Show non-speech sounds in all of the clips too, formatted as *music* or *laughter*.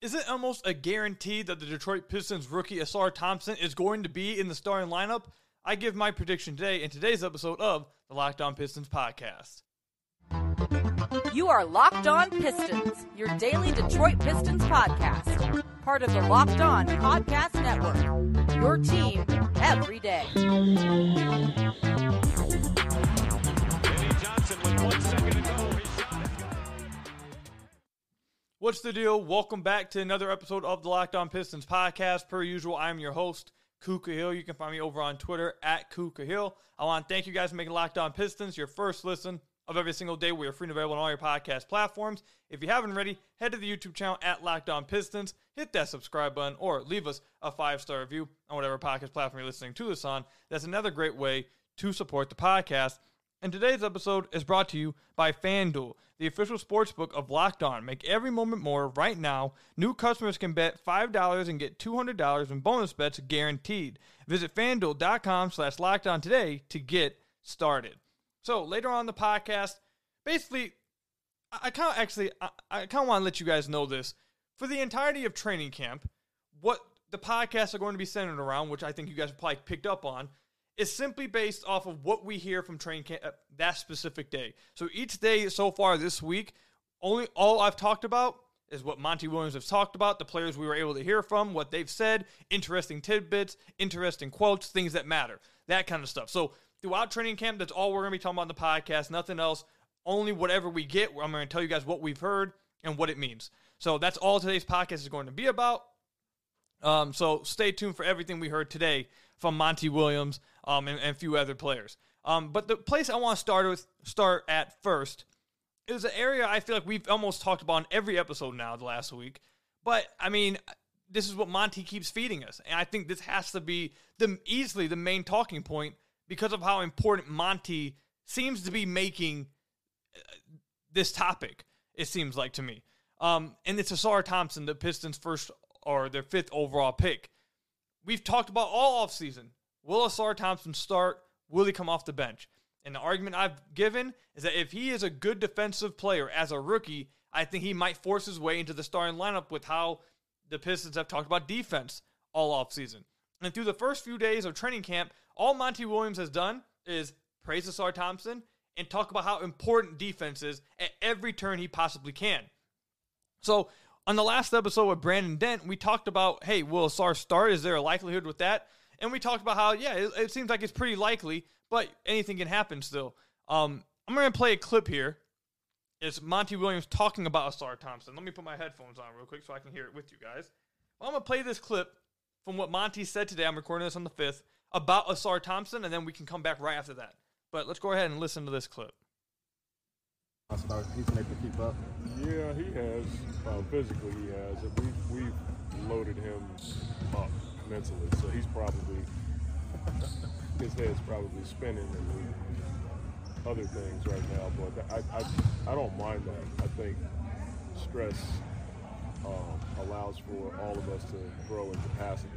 Is it almost a guarantee that the Detroit Pistons rookie Ausar Thompson is going to be in the starting lineup? I give my prediction today in today's episode of the Locked On Pistons podcast. You are Locked On Pistons, your daily Detroit Pistons podcast. Part of the Locked On Podcast Network. Your team every day. Johnson with one second to go. What's the deal? Welcome back to another episode of the Locked On Pistons podcast. Per usual, I'm your host, Kuka Hill. You can find me over on Twitter at Kuka Hill. I want to thank you guys for making Locked On Pistons your first listen of every single day. We are free and available on all your podcast platforms. If you haven't already, head to the YouTube channel at Locked On Pistons, hit that subscribe button, or leave us a five star review on whatever podcast platform you're listening to this on. That's another great way to support the podcast. And today's episode is brought to you by FanDuel, the official sportsbook of Locked On. Make every moment more right now. New customers can bet $5 and get $200 in bonus bets guaranteed. Visit FanDuel.com slash Locked On today to get started. So later on the podcast, basically, I, I kind of actually, I, I kind of want to let you guys know this. For the entirety of training camp, what the podcasts are going to be centered around, which I think you guys probably picked up on, is simply based off of what we hear from training camp uh, that specific day. So each day so far this week, only all I've talked about is what Monty Williams has talked about, the players we were able to hear from, what they've said, interesting tidbits, interesting quotes, things that matter, that kind of stuff. So throughout training camp, that's all we're going to be talking about in the podcast, nothing else, only whatever we get. I'm going to tell you guys what we've heard and what it means. So that's all today's podcast is going to be about. Um, so stay tuned for everything we heard today from Monty Williams um, and, and a few other players. Um, but the place I want to start with, start at first, is an area I feel like we've almost talked about in every episode now the last week. But I mean, this is what Monty keeps feeding us, and I think this has to be the easily the main talking point because of how important Monty seems to be making uh, this topic. It seems like to me, um, and it's Ausar Thompson, the Pistons' first or their fifth overall pick. We've talked about all offseason. Will Ausar Thompson start? Will he come off the bench? And the argument I've given is that if he is a good defensive player as a rookie, I think he might force his way into the starting lineup with how the Pistons have talked about defense all offseason. And through the first few days of training camp, all Monty Williams has done is praise Ausar Thompson and talk about how important defense is at every turn he possibly can. So on the last episode with Brandon Dent, we talked about, hey, will Ausar start? Is there a likelihood with that? And we talked about how, yeah, it, it seems like it's pretty likely, but anything can happen still. Um, I'm going to play a clip here. It's Monty Williams talking about Ausar Thompson. Let me put my headphones on real quick so I can hear it with you guys. Well, I'm going to play this clip from what Monty said today. I'm recording this on the 5th about Ausar Thompson, and then we can come back right after that. But let's go ahead and listen to this clip. I start he's been able to keep up. Yeah, he has. Uh, physically, he has. We've, we've loaded him up mentally, so he's probably his head's probably spinning and other things right now. But I, I, I don't mind that. I think stress um, allows for all of us to grow in capacity.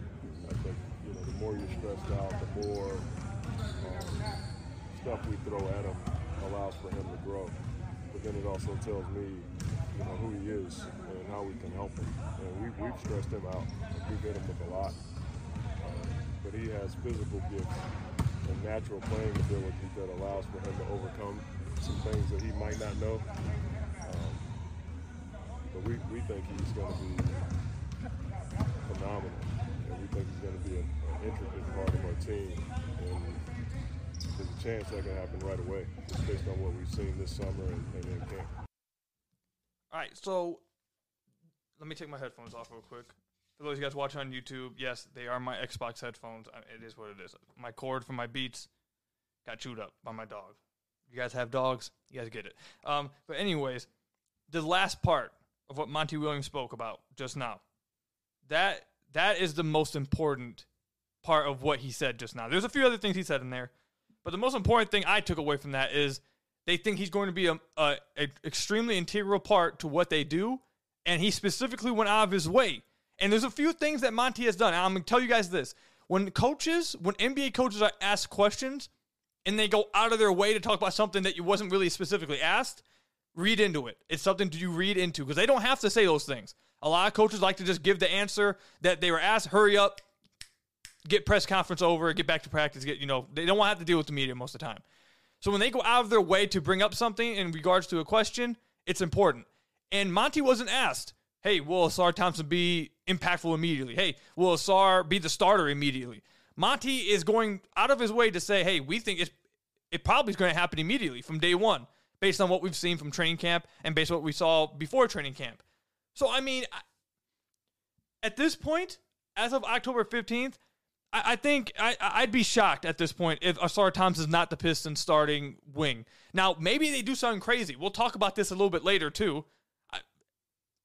I think you know the more you're stressed out, the more um, stuff we throw at him allows for him to grow but then it also tells me, you know, who he is and how we can help him. And we, we've stressed him out. We've hit him with a lot. But he has physical gifts and natural playing ability that allows for him to overcome some things that he might not know. Um, but we, we think he's going to be phenomenal. And we think he's going to be an intricate part of our team. And there's a chance that can happen right away, just based on what we've seen this summer and, and in camp. All right, so let me take my headphones off real quick. For those of you guys watching on YouTube, yes, they are my Xbox headphones. It is what it is. My cord for my Beats got chewed up by my dog. You guys have dogs, you guys get it. Um, but anyways, the last part of what Monty Williams spoke about just now, that that is the most important part of what he said just now. There's a few other things he said in there, but the most important thing I took away from that is they think he's going to be a, a, a extremely integral part to what they do, and he specifically went out of his way. And there's a few things that Monty has done. And I'm going to tell you guys this: when coaches, when NBA coaches are asked questions, and they go out of their way to talk about something that you wasn't really specifically asked, read into it. It's something to you read into because they don't have to say those things. A lot of coaches like to just give the answer that they were asked, hurry up, get press conference over, get back to practice, get, you know, they don't want to have to deal with the media most of the time. So when they go out of their way to bring up something in regards to a question, it's important. And Monty wasn't asked, hey, will Ausar Thompson be impactful immediately? Hey, will Ausar be the starter immediately? Monty is going out of his way to say, hey, we think it's, it probably is going to happen immediately from day one, based on what we've seen from training camp and based on what we saw before training camp. So, I mean, at this point, as of October 15th, I, think I, I'd be shocked at this point if Ausar Thompson is not the Pistons starting wing. Now, maybe they do something crazy. We'll talk about this a little bit later, too.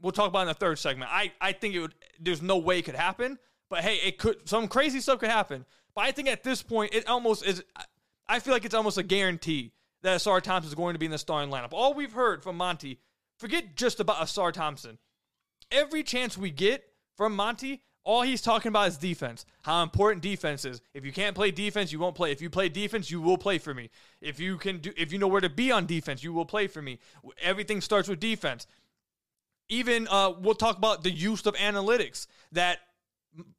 We'll talk about in the third segment. I, I think it would, there's no way it could happen, but hey, it could, some crazy stuff could happen. But I think at this point, it almost is, I feel like it's almost a guarantee that Ausar Thompson is going to be in the starting lineup. All we've heard from Monty, forget just about Ausar Thompson. Every chance we get from Monty, all he's talking about is defense. How important defense is. If you can't play defense, you won't play. If you play defense, you will play for me. If you can do if you know where to be on defense, you will play for me. Everything starts with defense. Even uh, we'll talk about the use of analytics that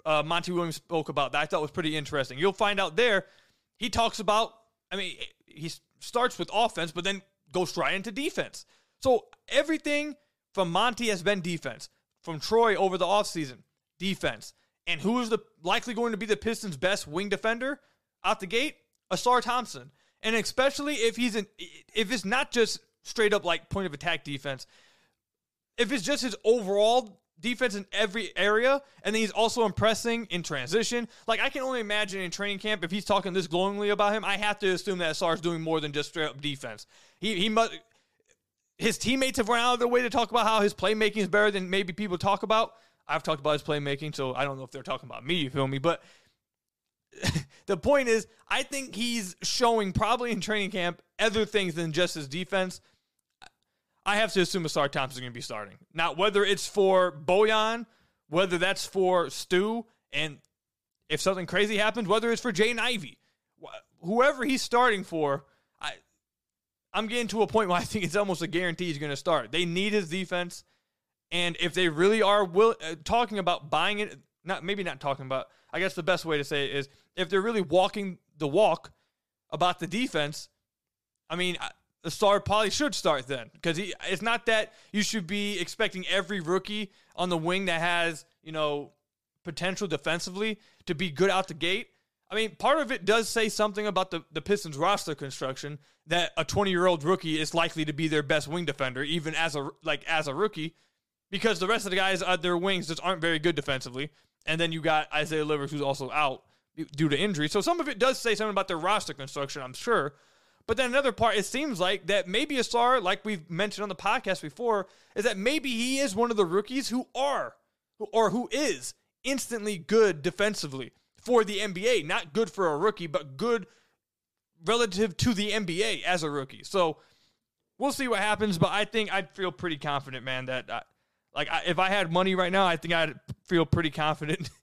uh, Monty Williams spoke about that I thought was pretty interesting. You'll find out there he talks about I mean he starts with offense but then goes right into defense. So everything from Monty has been defense. From Troy over the offseason, defense. And who is the likely going to be the Pistons' best wing defender out the gate? Ausar Thompson. And especially if he's in if it's not just straight up like point of attack defense, if it's just his overall defense in every area, and then he's also impressing in transition. Like I can only imagine in training camp if he's talking this glowingly about him, I have to assume that Ausar's doing more than just straight up defense. He he must his teammates have run out of their way to talk about how his playmaking is better than maybe people talk about. I've talked about his playmaking, so I don't know if they're talking about me, you feel me? But *laughs* the point is, I think he's showing probably in training camp other things than just his defense. I have to assume Ausar Thompson is going to be starting. Now, whether it's for Bojan, whether that's for Stu, and if something crazy happens, whether it's for Jaden Ivey, whoever he's starting for, I, I'm getting to a point where I think it's almost a guarantee he's going to start. They need his defense. And if they really are will, uh, talking about buying it, not maybe not talking about, I guess the best way to say it is if they're really walking the walk about the defense, I mean, the star probably should start then because it's not that you should be expecting every rookie on the wing that has, you know, potential defensively to be good out the gate. I mean, part of it does say something about the, the Pistons roster construction that a 20 year old rookie is likely to be their best wing defender, even as a like as a rookie because the rest of the guys at their wings just aren't very good defensively. And then you got Isaiah Livers, who's also out due to injury. So some of it does say something about their roster construction, I'm sure. But then another part, it seems like that maybe Ausar, like we've mentioned on the podcast before, is that maybe he is one of the rookies who are, or who is instantly good defensively for the NBA. Not good for a rookie, but good relative to the NBA as a rookie. So we'll see what happens. But I think I'd feel pretty confident, man, that. Uh, like I, if I had money right now, I think I'd feel pretty confident. *laughs*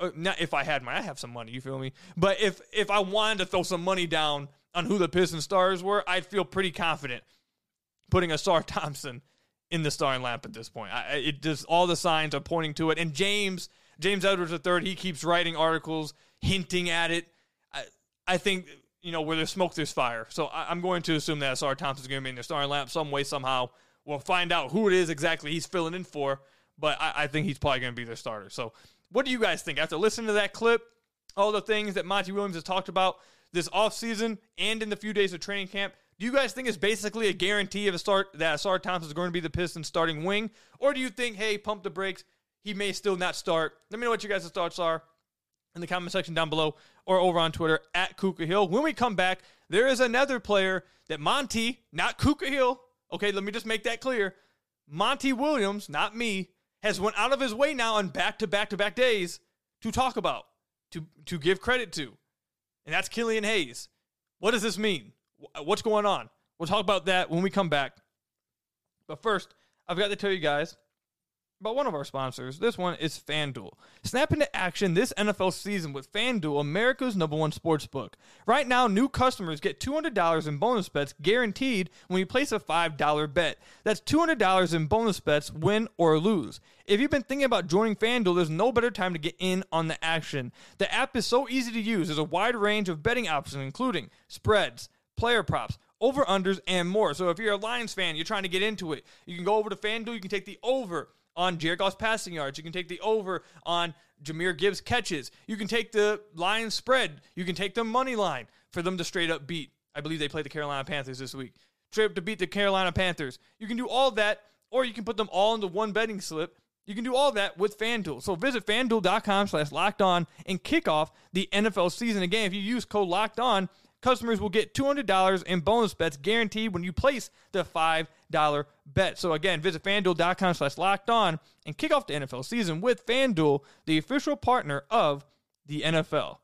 Uh, not if I had money, I have some money. You feel me? But if if I wanted to throw some money down on who the Piston stars were, I'd feel pretty confident putting Ausar *laughs* Thompson in the starting lamp at this point. I, it just all the signs are pointing to it. And James James Edwards III, he keeps writing articles hinting at it. I, I think you know where there's smoke, there's fire. So I, am going to assume that Ausar Thompson's going to be in the starting lamp some way somehow. We'll find out who it is exactly he's filling in for, but I, I think he's probably going to be their starter. So, what do you guys think? After listening to that clip, all the things that Monty Williams has talked about this offseason and in the few days of training camp, do you guys think it's basically a guarantee of a start that Ausar Thompson is going to be the Pistons starting wing? Or do you think, hey, pump the brakes, he may still not start? Let me know what you guys' thoughts are in the comment section down below or over on Twitter at Kuka Hill. When we come back, there is another player that Monty, not Kuka Hill, Okay, let me just make that clear. Monty Williams, not me, has went out of his way now on back to back to back days to talk about, to to give credit to. And that's Killian Hayes. What does this mean? What's going on? We'll talk about that when we come back. But first, I've got to tell you guys about one of our sponsors. This one is FanDuel. Snap into action this NFL season with FanDuel, America's number one sports book. Right now, new customers get $200 in bonus bets guaranteed when you place a $5 bet. That's $200 in bonus bets, win or lose. If you've been thinking about joining FanDuel, there's no better time to get in on the action. The app is so easy to use. There's a wide range of betting options, including spreads, player props, over unders, and more. So if you're a Lions fan, you're trying to get into it, you can go over to FanDuel, you can take the over on Jared Goff's passing yards. You can take the over on Jahmyr Gibbs catches. You can take the Lions spread. You can take the money line for them to straight up beat. I believe they play the Carolina Panthers this week. Straight up to beat the Carolina Panthers. You can do all that, or you can put them all into one betting slip. You can do all that with FanDuel. So visit fanduel.com slash locked on and kick off the NFL season. Again, if you use code locked on, customers will get $200 in bonus bets guaranteed when you place the $5 bet. So again, visit fanduel.com slash locked on and kick off the NFL season with FanDuel, the official partner of the NFL.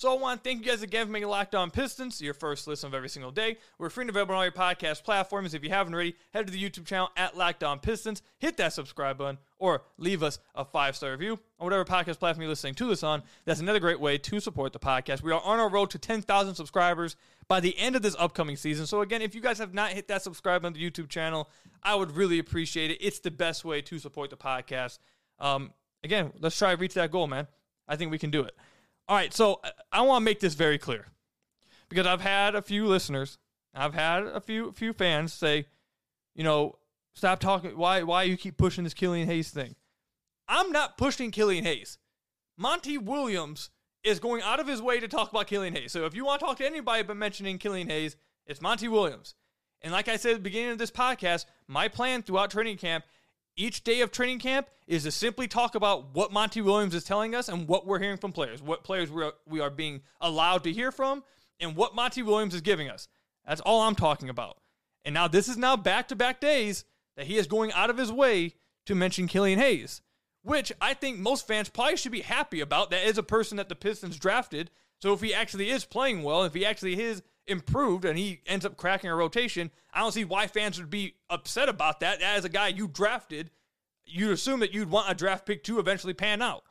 So I want to thank you guys again for making Locked On Pistons your first listen of every single day. We're free and available on all your podcast platforms. If you haven't already, head to the YouTube channel at Locked On Pistons, hit that subscribe button, or leave us a five star review on whatever podcast platform you're listening to this on. That's another great way to support the podcast. We are on our road to 10,000 subscribers by the end of this upcoming season. So again, if you guys have not hit that subscribe on the YouTube channel, I would really appreciate it. It's the best way to support the podcast. Um, again, let's try to reach that goal, man. I think we can do it. All right, so uh, I want to make this very clear because I've had a few listeners, I've had a few few fans say, you know, stop talking. Why why you keep pushing this Killian Hayes thing? I'm not pushing Killian Hayes. Monty Williams is going out of his way to talk about Killian Hayes. So if you want to talk to anybody but mentioning Killian Hayes, it's Monty Williams. And like I said at the beginning of this podcast, my plan throughout training camp each day of training camp is to simply talk about what Monty Williams is telling us and what we're hearing from players, what players we are, we are being allowed to hear from, and what Monty Williams is giving us. That's all I'm talking about. And now this is now back to back days that he is going out of his way to mention Killian Hayes, which I think most fans probably should be happy about. That is a person that the Pistons drafted. So if he actually is playing well, if he actually is improved and he ends up cracking a rotation, I don't see why fans would be upset about that. As a guy you drafted, you'd assume that you'd want a draft pick to eventually pan out.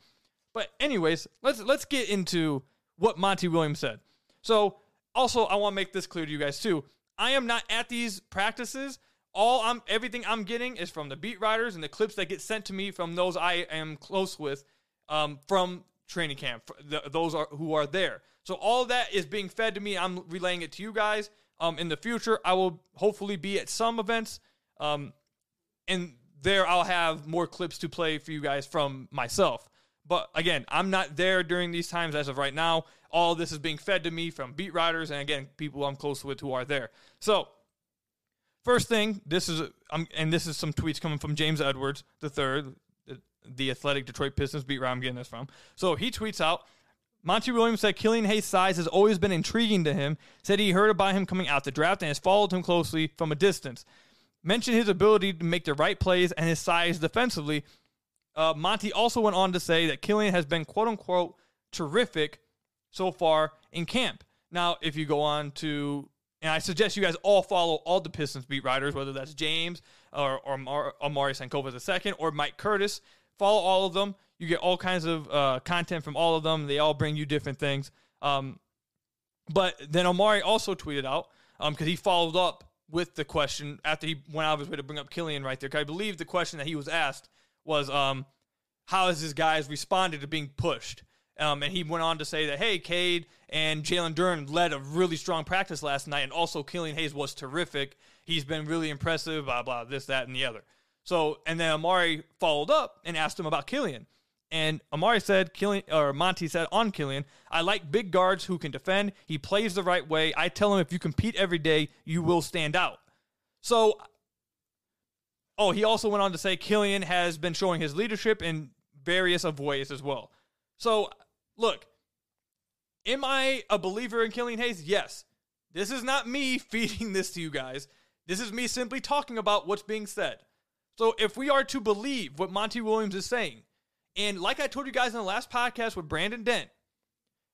But anyways, let's let's get into what Monty Williams said. So also I want to make this clear to you guys too. I am not at these practices. All I'm everything I'm getting is from the beat writers and the clips that get sent to me from those I am close with um, from training camp. The, those are who are there. So all that is being fed to me. I'm relaying it to you guys. Um, in the future, I will hopefully be at some events, um, and there I'll have more clips to play for you guys from myself. But again, I'm not there during these times as of right now. All this is being fed to me from beat writers and again people I'm close with who are there. So first thing, this is um, and this is some tweets coming from James Edwards the third, the Athletic Detroit Pistons beat where I'm getting this from. So he tweets out. Monty Williams said Killian Hayes' size has always been intriguing to him. Said he heard about him coming out the draft and has followed him closely from a distance. Mentioned his ability to make the right plays and his size defensively. Uh, Monty also went on to say that Killian has been quote unquote terrific so far in camp. Now, if you go on to, and I suggest you guys all follow all the Pistons beat writers, whether that's James or, or Mar- Omari Sankofa II or Mike Curtis. Follow all of them. You get all kinds of uh, content from all of them. They all bring you different things. Um, but then Omari also tweeted out because um, he followed up with the question after he went out of his way to bring up Killian right there. Cause I believe the question that he was asked was, um, "How has his guys responded to being pushed?" Um, and he went on to say that, hey, Cade and Jalen Duren led a really strong practice last night, and also Killian Hayes was terrific. He's been really impressive, blah, blah, this, that, and the other. So, and then Omari followed up and asked him about Killian. And Omari said, Killian, or Monty said on Killian, I like big guards who can defend. He plays the right way. I tell him if you compete every day, you will stand out. So, oh, he also went on to say Killian has been showing his leadership in various of ways as well. So, look, am I a believer in Killian Hayes? Yes. This is not me *laughs* feeding this to you guys. This is me simply talking about what's being said. So, if we are to believe what Monty Williams is saying, and like I told you guys in the last podcast with Brandon Dent,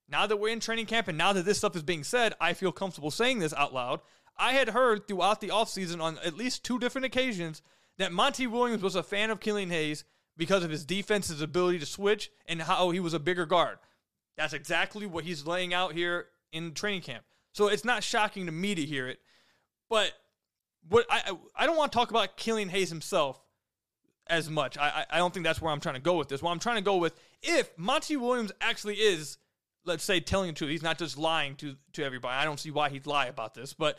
now that we're in training camp and now that this stuff is being said, I feel comfortable saying this out loud. I had heard throughout the offseason on at least two different occasions that Monty Williams was a fan of Killian Hayes because of his defense's ability to switch and how he was a bigger guard. That's exactly what he's laying out here in training camp. So it's not shocking to me to hear it. But what I I don't want to talk about Killian Hayes himself as much. I I don't think that's where I'm trying to go with this. What I'm trying to go with if Monty Williams actually is, let's say, telling the truth, he's not just lying to to everybody. I don't see why he'd lie about this, but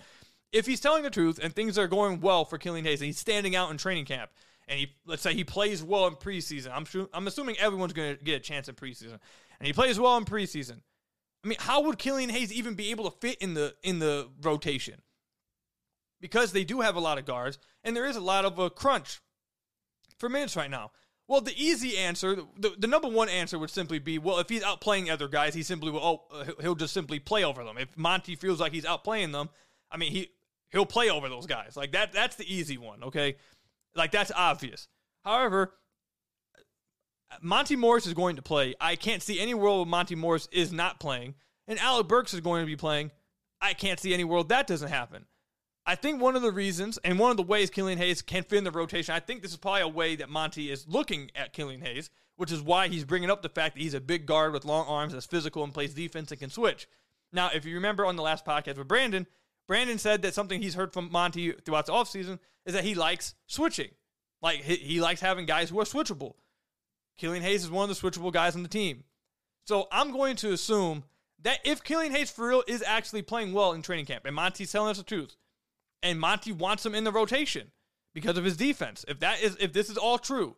if he's telling the truth and things are going well for Killian Hayes and he's standing out in training camp and he let's say he plays well in preseason, I'm sure, I'm assuming everyone's going to get a chance in preseason, and he plays well in preseason. I mean, how would Killian Hayes even be able to fit in the in the rotation? Because they do have a lot of guards and there is a lot of a crunch for minutes right now. Well, the easy answer, the, the number one answer would simply be, well, if he's outplaying other guys, he simply will, oh, uh, he'll just simply play over them. If Monty feels like he's outplaying them, I mean, he he'll play over those guys. Like that that's the easy one, okay? Like that's obvious. However, Monte Morris is going to play. I can't see any world where Monte Morris is not playing. And Alec Burks is going to be playing. I can't see any world that doesn't happen. I think one of the reasons and one of the ways Killian Hayes can fit in the rotation, I think this is probably a way that Monty is looking at Killian Hayes, which is why he's bringing up the fact that he's a big guard with long arms, that's physical and plays defense and can switch. Now, if you remember on the last podcast with Brandon, Brandon said that something he's heard from Monty throughout the offseason is that he likes switching. Like he, he likes having guys who are switchable. Killian Hayes is one of the switchable guys on the team. So I'm going to assume that if Killian Hayes for real is actually playing well in training camp, and Monty's telling us the truth, and Monty wants him in the rotation because of his defense, if that is if this is all true,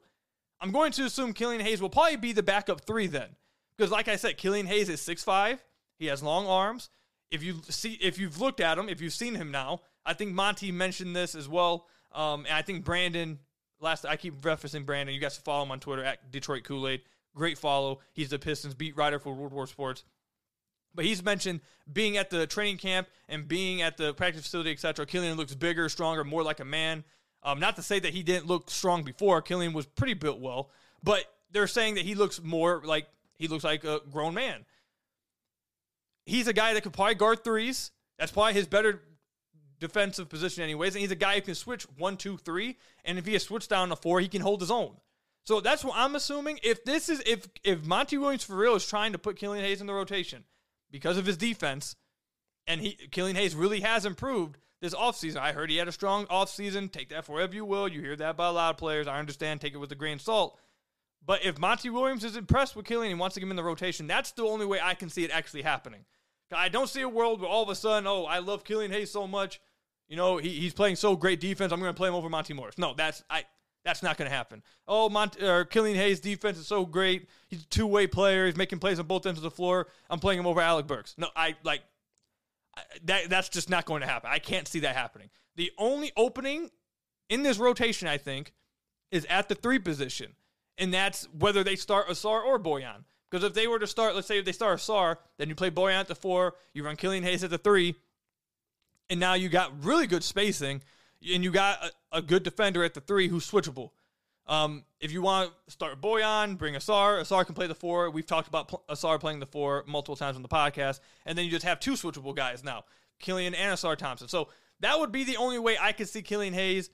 I'm going to assume Killian Hayes will probably be the backup three then. Because like I said, Killian Hayes is 6'5, he has long arms. If you see if you've looked at him, if you've seen him now, I think Monty mentioned this as well. Um, and I think Brandon last I keep referencing Brandon. You guys follow him on Twitter at Detroit Kool Aid. Great follow. He's the Pistons beat writer for Woodward Sports. But he's mentioned being at the training camp and being at the practice facility, etc. Killian looks bigger, stronger, more like a man. Um, not to say that he didn't look strong before. Killian was pretty built well, but they're saying that he looks more like he looks like a grown man. He's a guy that could probably guard threes. That's probably his better defensive position, anyways. And he's a guy who can switch one, two, three. And if he has switched down to four, he can hold his own. So that's what I'm assuming. If this is if if Monty Williams for real is trying to put Killian Hayes in the rotation because of his defense, and he Killian Hayes really has improved this offseason. I heard he had a strong offseason. Take that for whatever you will. You hear that by a lot of players. I understand. Take it with a grain of salt. But if Monty Williams is impressed with Killian and wants to get him in the rotation, that's the only way I can see it actually happening. I don't see a world where all of a sudden, oh, I love Killian Hayes so much. You know, he, he's playing so great defense. I'm going to play him over Monte Morris. No, that's I. That's not going to happen. Oh, Mont- or Killian Hayes' defense is so great. He's a two way player. He's making plays on both ends of the floor. I'm playing him over Alec Burks. No, I like I, that. That's just not going to happen. I can't see that happening. The only opening in this rotation, I think, is at the three position, and that's whether they start Ausar or Bojan. Because if they were to start, let's say if they start Ausar, then you play Bojan at the four, you run Killian Hayes at the three, and now you got really good spacing, and you got a, a good defender at the three who's switchable. Um, if you want to start Bojan, bring Ausar. Ausar can play the four. We've talked about pl- Ausar playing the four multiple times on the podcast, and then you just have two switchable guys now, Killian and Ausar Thompson. So that would be the only way I could see Killian Hayes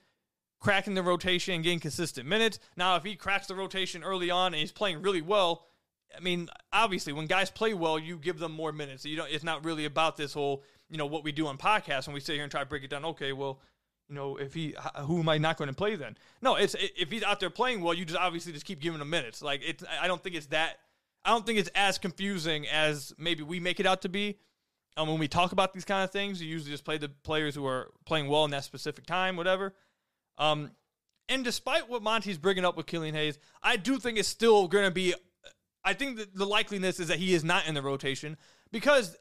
cracking the rotation and getting consistent minutes. Now, if he cracks the rotation early on and he's playing really well, I mean, obviously, when guys play well, you give them more minutes. You know, it's not really about this whole you know what we do on podcasts and we sit here and try to break it down. Okay, well, you know, if he, who am I not going to play then? No, it's if he's out there playing well, you just obviously just keep giving him minutes. Like it's, I don't think it's that. I don't think it's as confusing as maybe we make it out to be. Um, when we talk about these kind of things, you usually just play the players who are playing well in that specific time, whatever. Um, and despite what Monty's bringing up with Killian Hayes, I do think it's still going to be. I think that the likeliness is that he is not in the rotation because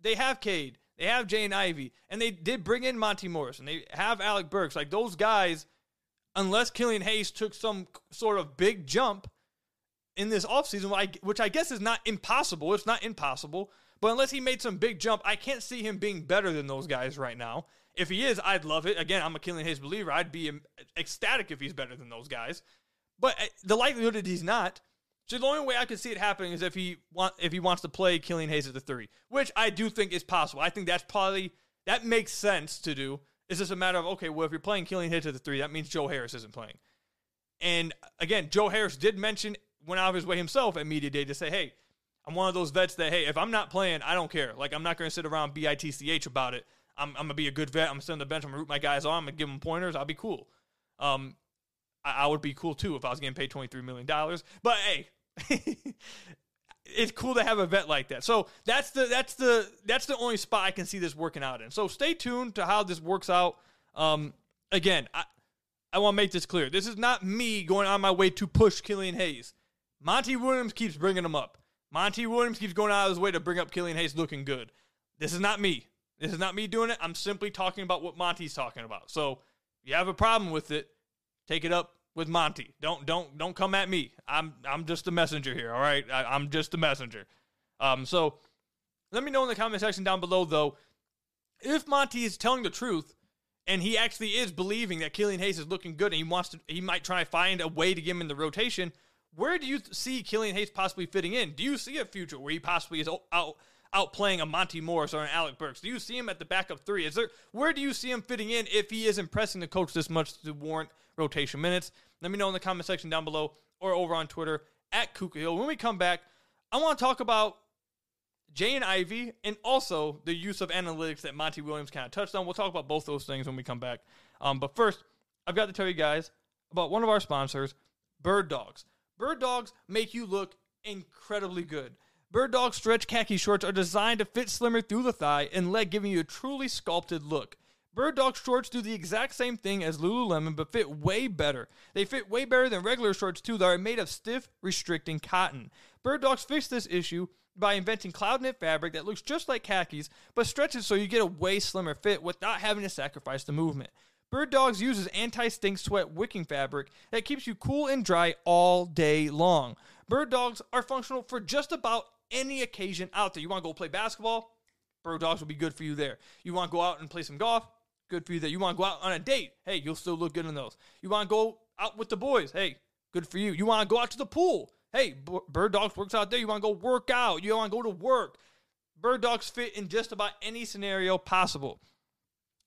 they have Cade, they have Jaden Ivey, and they did bring in Monte Morris, and they have Alec Burks. Like those guys, unless Killian Hayes took some sort of big jump in this offseason, which I guess is not impossible. It's not impossible. But unless he made some big jump, I can't see him being better than those guys right now. If he is, I'd love it. Again, I'm a Killian Hayes believer. I'd be ecstatic if he's better than those guys. But uh, the likelihood that he's not, so the only way I can see it happening is if he want if he wants to play Killian Hayes at the three, which I do think is possible. I think that's probably that makes sense to do, It's just a matter of okay, well, if you're playing Killian Hayes at the three, that means Joe Harris isn't playing. And again, Joe Harris did mention went out of his way himself at media day to say, hey, I'm one of those vets that hey, if I'm not playing, I don't care. Like I'm not going to sit around bitch about it. I'm, I'm gonna be a good vet. I'm gonna sit on the bench. I'm gonna root my guys on. I'm gonna give them pointers. I'll be cool. Um, I, I would be cool too if I was getting paid twenty three million dollars. But hey, *laughs* it's cool to have a vet like that. So that's the that's the that's the only spot I can see this working out in. So stay tuned to how this works out. Um, again, I I want to make this clear. This is not me going on my way to push Killian Hayes. Monty Williams keeps bringing him up. Monty Williams keeps going out of his way to bring up Killian Hayes looking good. This is not me. This is not me doing it. I'm simply talking about what Monty's talking about. So if you have a problem with it, take it up with Monty. Don't don't don't come at me. I'm I'm just a messenger here. All right, I, am just a messenger. Um, so let me know in the comment section down below though if Monty is telling the truth and he actually is believing that Killian Hayes is looking good and he wants to he might try to find a way to get him in the rotation. Where do you see Killian Hayes possibly fitting in? Do you see a future where he possibly is out outplaying a Monte Morris or an Alec Burks? Do you see him at the backup three? Is there where do you see him fitting in if he is impressing the coach this much to warrant rotation minutes? Let me know in the comment section down below or over on Twitter at Kuka Hill. When we come back, I want to talk about Jaden Ivey and also the use of analytics that Monty Williams kind of touched on. We'll talk about both those things when we come back. Um, but first, I've got to tell you guys about one of our sponsors, Bird Dogs. Bird Dogs make you look incredibly good. Bird Dog stretch khaki shorts are designed to fit slimmer through the thigh and leg, giving you a truly sculpted look. Bird Dog shorts do the exact same thing as Lululemon, but fit way better. They fit way better than regular shorts, too, that are made of stiff, restricting cotton. Bird Dogs fixed this issue by inventing cloud knit fabric that looks just like khakis, but stretches so you get a way slimmer fit without having to sacrifice the movement. Bird Dogs uses anti stink sweat wicking fabric that keeps you cool and dry all day long. Bird Dogs are functional for just about any occasion out there. You want to go play basketball? Bird Dogs will be good for you there. You want to go out and play some golf? Good for you there. You want to go out on a date? Hey, you'll still look good in those. You want to go out with the boys? Hey, good for you. You want to go out to the pool? Hey, Bird Dogs works out there. You want to go work out? You want to go to work? Bird Dogs fit in just about any scenario possible.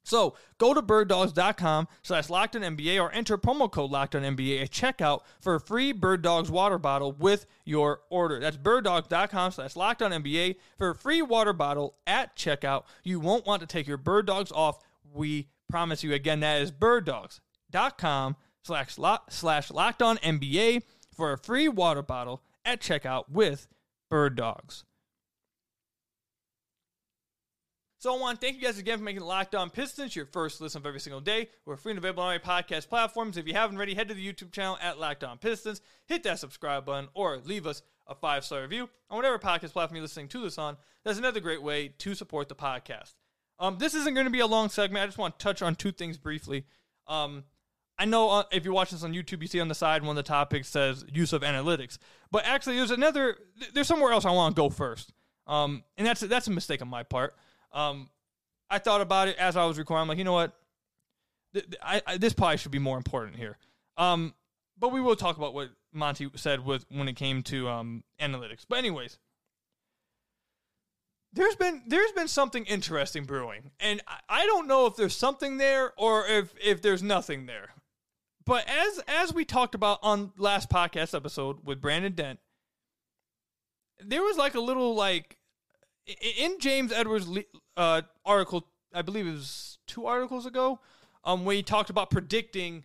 So go to birddogs.com slash NBA or enter promo code NBA at checkout for a free Bird Dogs water bottle with your order. That's birddogs.com slash NBA for a free water bottle at checkout. You won't want to take your Bird Dogs off. We promise you. Again, that is birddogs.com slash slash NBA for a free water bottle at checkout with Bird Dogs. So I want to thank you guys again for making Locked On Pistons your first listen of every single day. We're free and available on all podcast platforms. If you haven't already, head to the YouTube channel at Locked On Pistons, hit that subscribe button, or leave us a five star review on whatever podcast platform you're listening to this on. That's another great way to support the podcast. Um, this isn't going to be a long segment. I just want to touch on two things briefly. Um, I know uh, if you're watching this on YouTube, you see on the side one of the topics says use of analytics, but actually there's another. There's somewhere else I want to go first, um, and that's that's a mistake on my part. Um, I thought about it as I was recording. I'm like, you know what? Th- I, I, this probably should be more important here. Um, but we will talk about what Monty said with when it came to um, analytics. But anyways, there's been there's been something interesting brewing, and I, I don't know if there's something there or if if there's nothing there. But as as we talked about on last podcast episode with Brandon Dent, there was like a little like in James Edwards' uh, article, I believe it was two articles ago, um, where he talked about predicting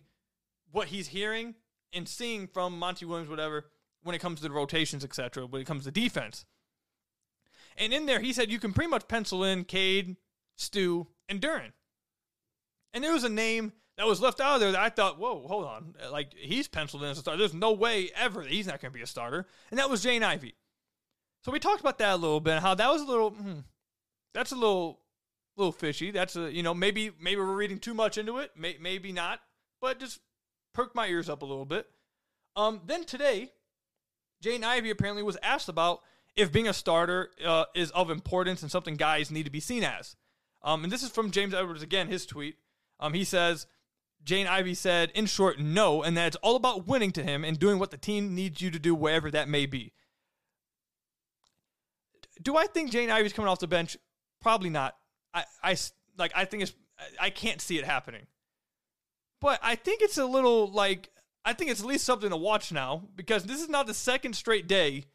what he's hearing and seeing from Monty Williams, whatever, when it comes to the rotations, etc., when it comes to defense. And in there, he said you can pretty much pencil in Cade, Stu, and Duren. And there was a name that was left out of there that I thought, whoa, hold on. Like, he's penciled in as a starter. There's no way ever that he's not going to be a starter. And that was Jaden Ivey. So we talked about that a little bit, how that was a little, hmm, that's a little, little fishy. That's a, you know, maybe, maybe we're reading too much into it. May, maybe not, but just perked my ears up a little bit. Um, then today, Jaden Ivey apparently was asked about if being a starter uh, is of importance and something guys need to be seen as. Um, and this is from James Edwards again, his tweet. Um, he says, Jaden Ivey said, in short, no, and that it's all about winning to him and doing what the team needs you to do, wherever that may be. Do I think Jaden Ivey's coming off the bench? Probably not. I, I like I think it's I- can't see it happening. But I think it's a little like I think it's at least something to watch now because this is not the second straight day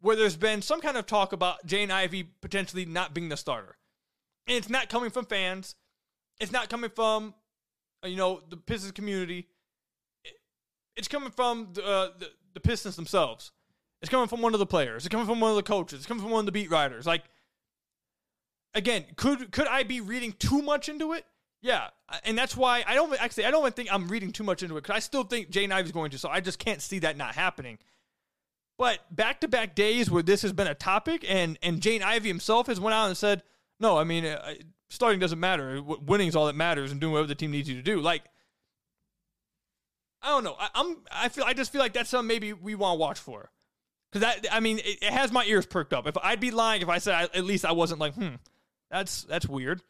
where there's been some kind of talk about Jaden Ivey potentially not being the starter. And it's not coming from fans. It's not coming from you know the Pistons community. It's coming from the, uh, the the Pistons themselves. It's coming from one of the players. It's coming from one of the coaches. It's coming from one of the beat writers. Like again, could could I be reading too much into it? Yeah, and that's why I don't actually. I don't even think I'm reading too much into it because I still think Jaden Ivey's going to. So I just can't see that not happening. But back to back days where this has been a topic, and and Jaden Ivey himself has went out and said, "No, I mean, uh, starting doesn't matter. Winning is all that matters, and doing whatever the team needs you to do." Like, I don't know. I, I'm. I feel. I just feel like that's something maybe we want to watch for. Because that, I mean, it, it has my ears perked up. If I'd be lying if I said I, at least I wasn't like, hmm, that's that's weird,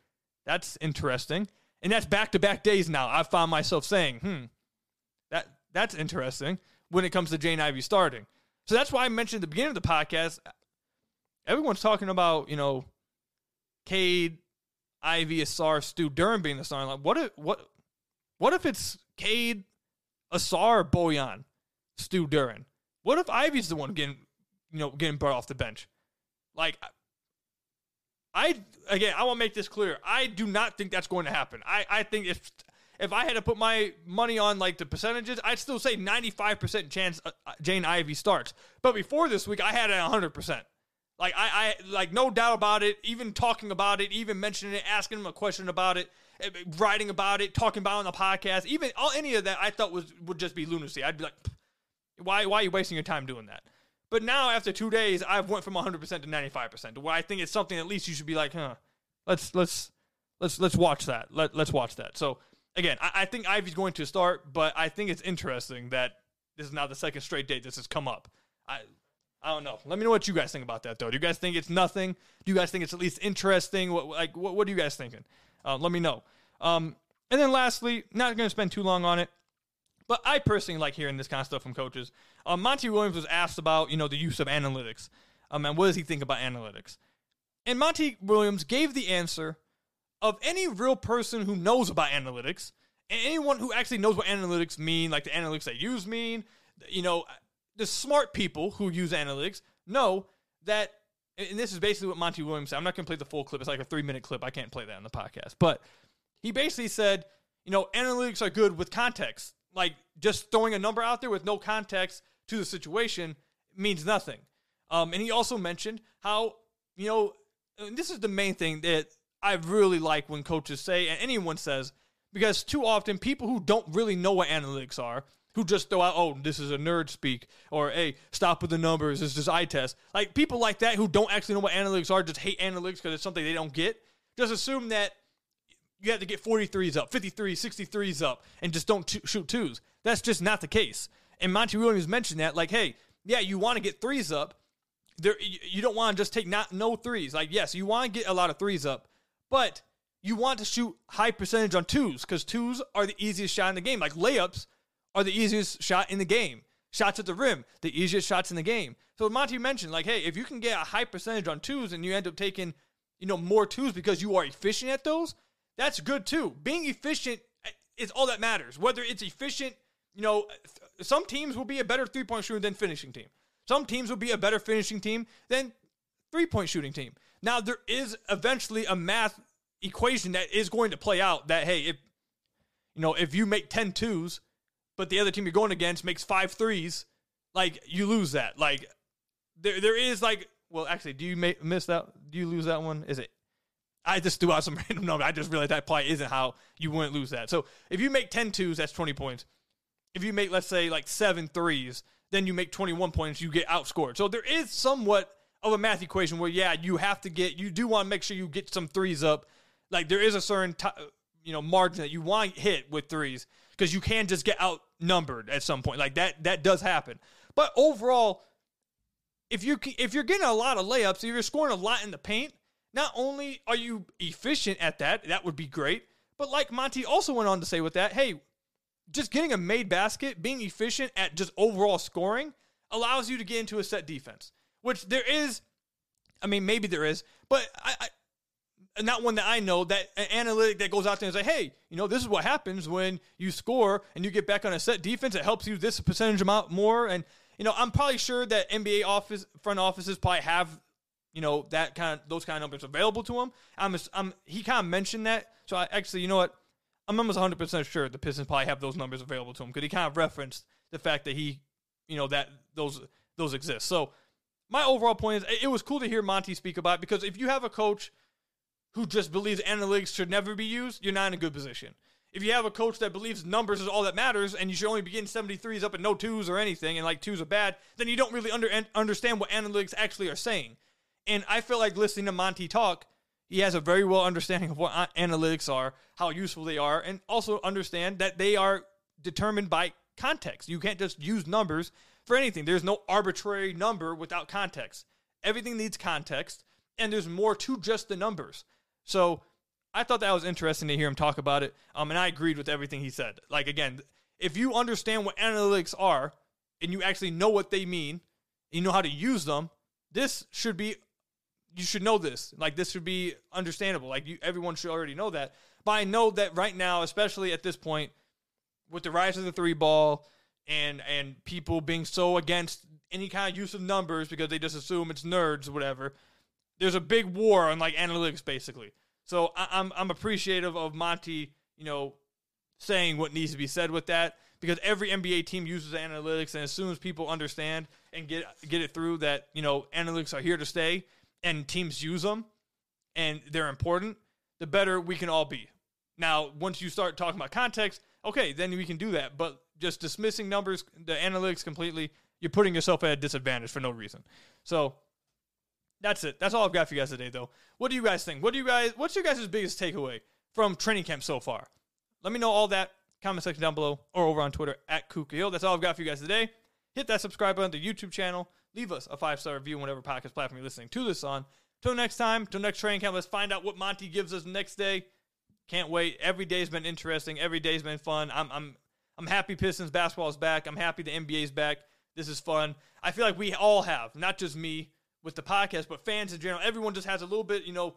that's interesting, and that's back to back days now. I've found myself saying, hmm, that that's interesting when it comes to Jaden Ivey starting. So that's why I mentioned at the beginning of the podcast. Everyone's talking about you know, Cade, Ivey, Ausar, Stu Duren being the starting. Like, what if what what if it's Cade, Ausar, Bojan, Stu Duren? What if Ivey's the one getting, you know, getting brought off the bench? Like, I again, I want to make this clear. I do not think that's going to happen. I, I think if if I had to put my money on like the percentages, I'd still say ninety five percent chance uh, uh, Jaden Ivey starts. But before this week, I had hundred percent. Like I, I like no doubt about it. Even talking about it, even mentioning it, asking him a question about it, eh, writing about it, talking about it on the podcast, even all any of that, I thought was would just be lunacy. I'd be like, why why are you wasting your time doing that? But now after two days, I've went from 100 percent to 95 percent. To Where I think it's something at least you should be like, huh? Let's let's let's let's watch that. Let let's watch that. So again, I, I think Ivey's going to start, but I think it's interesting that this is now the second straight date this has come up. I I don't know. Let me know what you guys think about that, though. Do you guys think it's nothing? Do you guys think it's at least interesting? What like what, what are you guys thinking? Uh, let me know. Um, and then lastly, not going to spend too long on it, but I personally like hearing this kind of stuff from coaches. Um, Monty Williams was asked about you know the use of analytics, um, and what does he think about analytics? And Monty Williams gave the answer of any real person who knows about analytics and anyone who actually knows what analytics mean, like the analytics they use mean, you know, the smart people who use analytics know that, and this is basically what Monty Williams said. I'm not going to play the full clip. It's like a three minute clip. I can't play that on the podcast. But he basically said, you know, analytics are good with context. Like just throwing a number out there with no context to the situation means nothing. Um, and he also mentioned how, you know, this is the main thing that I really like when coaches say, and anyone says, because too often people who don't really know what analytics are, who just throw out, oh, this is a nerd speak, or hey, stop with the numbers, it's just eye test. Like people like that who don't actually know what analytics are, just hate analytics because it's something they don't get, just assume that you have to get 43s up, 53s, 63s up, and just don't t- shoot twos. That's just not the case. And Monty Williams mentioned that, like, hey, yeah, you want to get threes up. There, you don't want to just take not no threes. Like, yes, you want to get a lot of threes up, but you want to shoot high percentage on twos because twos are the easiest shot in the game. Like layups are the easiest shot in the game. Shots at the rim, the easiest shots in the game. So Monty mentioned, like, hey, if you can get a high percentage on twos and you end up taking, you know, more twos because you are efficient at those, that's good too. Being efficient eh, is all that matters. Whether it's efficient, you know, some teams will be a better three point shooter than finishing team. Some teams will be a better finishing team than three point shooting team. Now there is eventually a math equation that is going to play out that hey, if you know, if you make 10 twos, but the other team you're going against makes five threes, like you lose that. Like there there is like well actually do you make, miss that do you lose that one? Is it I just threw out some *laughs* random number. I just realized that probably isn't how you wouldn't lose that. So if you make 10 twos, that's 20 points. If you make, let's say, like seven threes, then you make 21 points, you get outscored. So there is somewhat of a math equation where, yeah, you have to get, you do want to make sure you get some threes up. Like there is a certain, t- you know, margin that you want to hit with threes because you can just get outnumbered at some point. Like that, that does happen. But overall, if you if you're getting a lot of layups, if you're scoring a lot in the paint, not only are you efficient at that, that would be great, but like Monty also went on to say with that, hey, just getting a made basket, being efficient at just overall scoring allows you to get into a set defense, which there is. I mean, maybe there is, but I, I not one that I know, that an analytic that goes out there and say, hey, you know, this is what happens when you score and you get back on a set defense. It helps you this percentage amount more. And, you know, I'm probably sure that NBA office front offices probably have, you know, that kind of those kind of numbers available to him. I'm, I'm he kind of mentioned that. So I actually, you know what? I'm almost 100% sure the Pistons probably have those numbers available to him because he kind of referenced the fact that he, you know, that those those exist. So my overall point is it was cool to hear Monty speak about because if you have a coach who just believes analytics should never be used, you're not in a good position. If you have a coach that believes numbers is all that matters and you should only be getting 73s up and no twos or anything and like twos are bad, then you don't really under, understand what analytics actually are saying. And I feel like listening to Monty talk, he has a very well understanding of what analytics are, how useful they are, and also understand that they are determined by context. You can't just use numbers for anything. There's no arbitrary number without context. Everything needs context, and there's more to just the numbers. So I thought that was interesting to hear him talk about it. Um, and I agreed with everything he said. Like again, if you understand what analytics are and you actually know what they mean, you know how to use them, this should be you should know this. Like this should be understandable. Like you everyone should already know that. But I know that right now, especially at this point, with the rise of the three ball and and people being so against any kind of use of numbers because they just assume it's nerds or whatever there's a big war on like analytics basically. So I, am I'm, I'm appreciative of Monty, you know, saying what needs to be said with that because every NBA team uses analytics, and as soon as people understand and get get it through that you know analytics are here to stay and teams use them and they're important, the better we can all be. Now, once you start talking about context, okay, then we can do that. But just dismissing numbers, the analytics completely, you're putting yourself at a disadvantage for no reason. So that's it. That's all I've got for you guys today, though. What do you guys think? What do you guys? What's your guys' biggest takeaway from training camp so far? Let me know all that. Comment section down below or over on Twitter at Kuka That's all I've got for you guys today. Hit that subscribe button to the YouTube channel. Leave us a five star review on whatever podcast platform you're listening to this on. Till next time, till next training camp, let's find out what Monty gives us next day. Can't wait. Every day's been interesting. Every day's been fun. I'm I'm I'm happy Pistons basketball is back. I'm happy the NBA's back. This is fun. I feel like we all have, not just me, with the podcast, but fans in general, everyone just has a little bit, you know,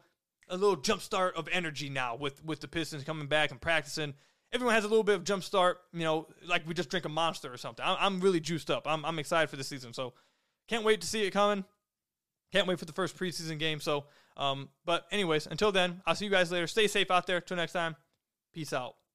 a little jump start of energy now with with the Pistons coming back and practicing. Everyone has a little bit of jump start, you know, like we just drink a monster or something. I'm, I'm really juiced up. I'm, I'm excited for the season, so can't wait to see it coming. Can't wait for the first preseason game. So, um, but anyways, until then, I'll see you guys later. Stay safe out there. Till next time, peace out.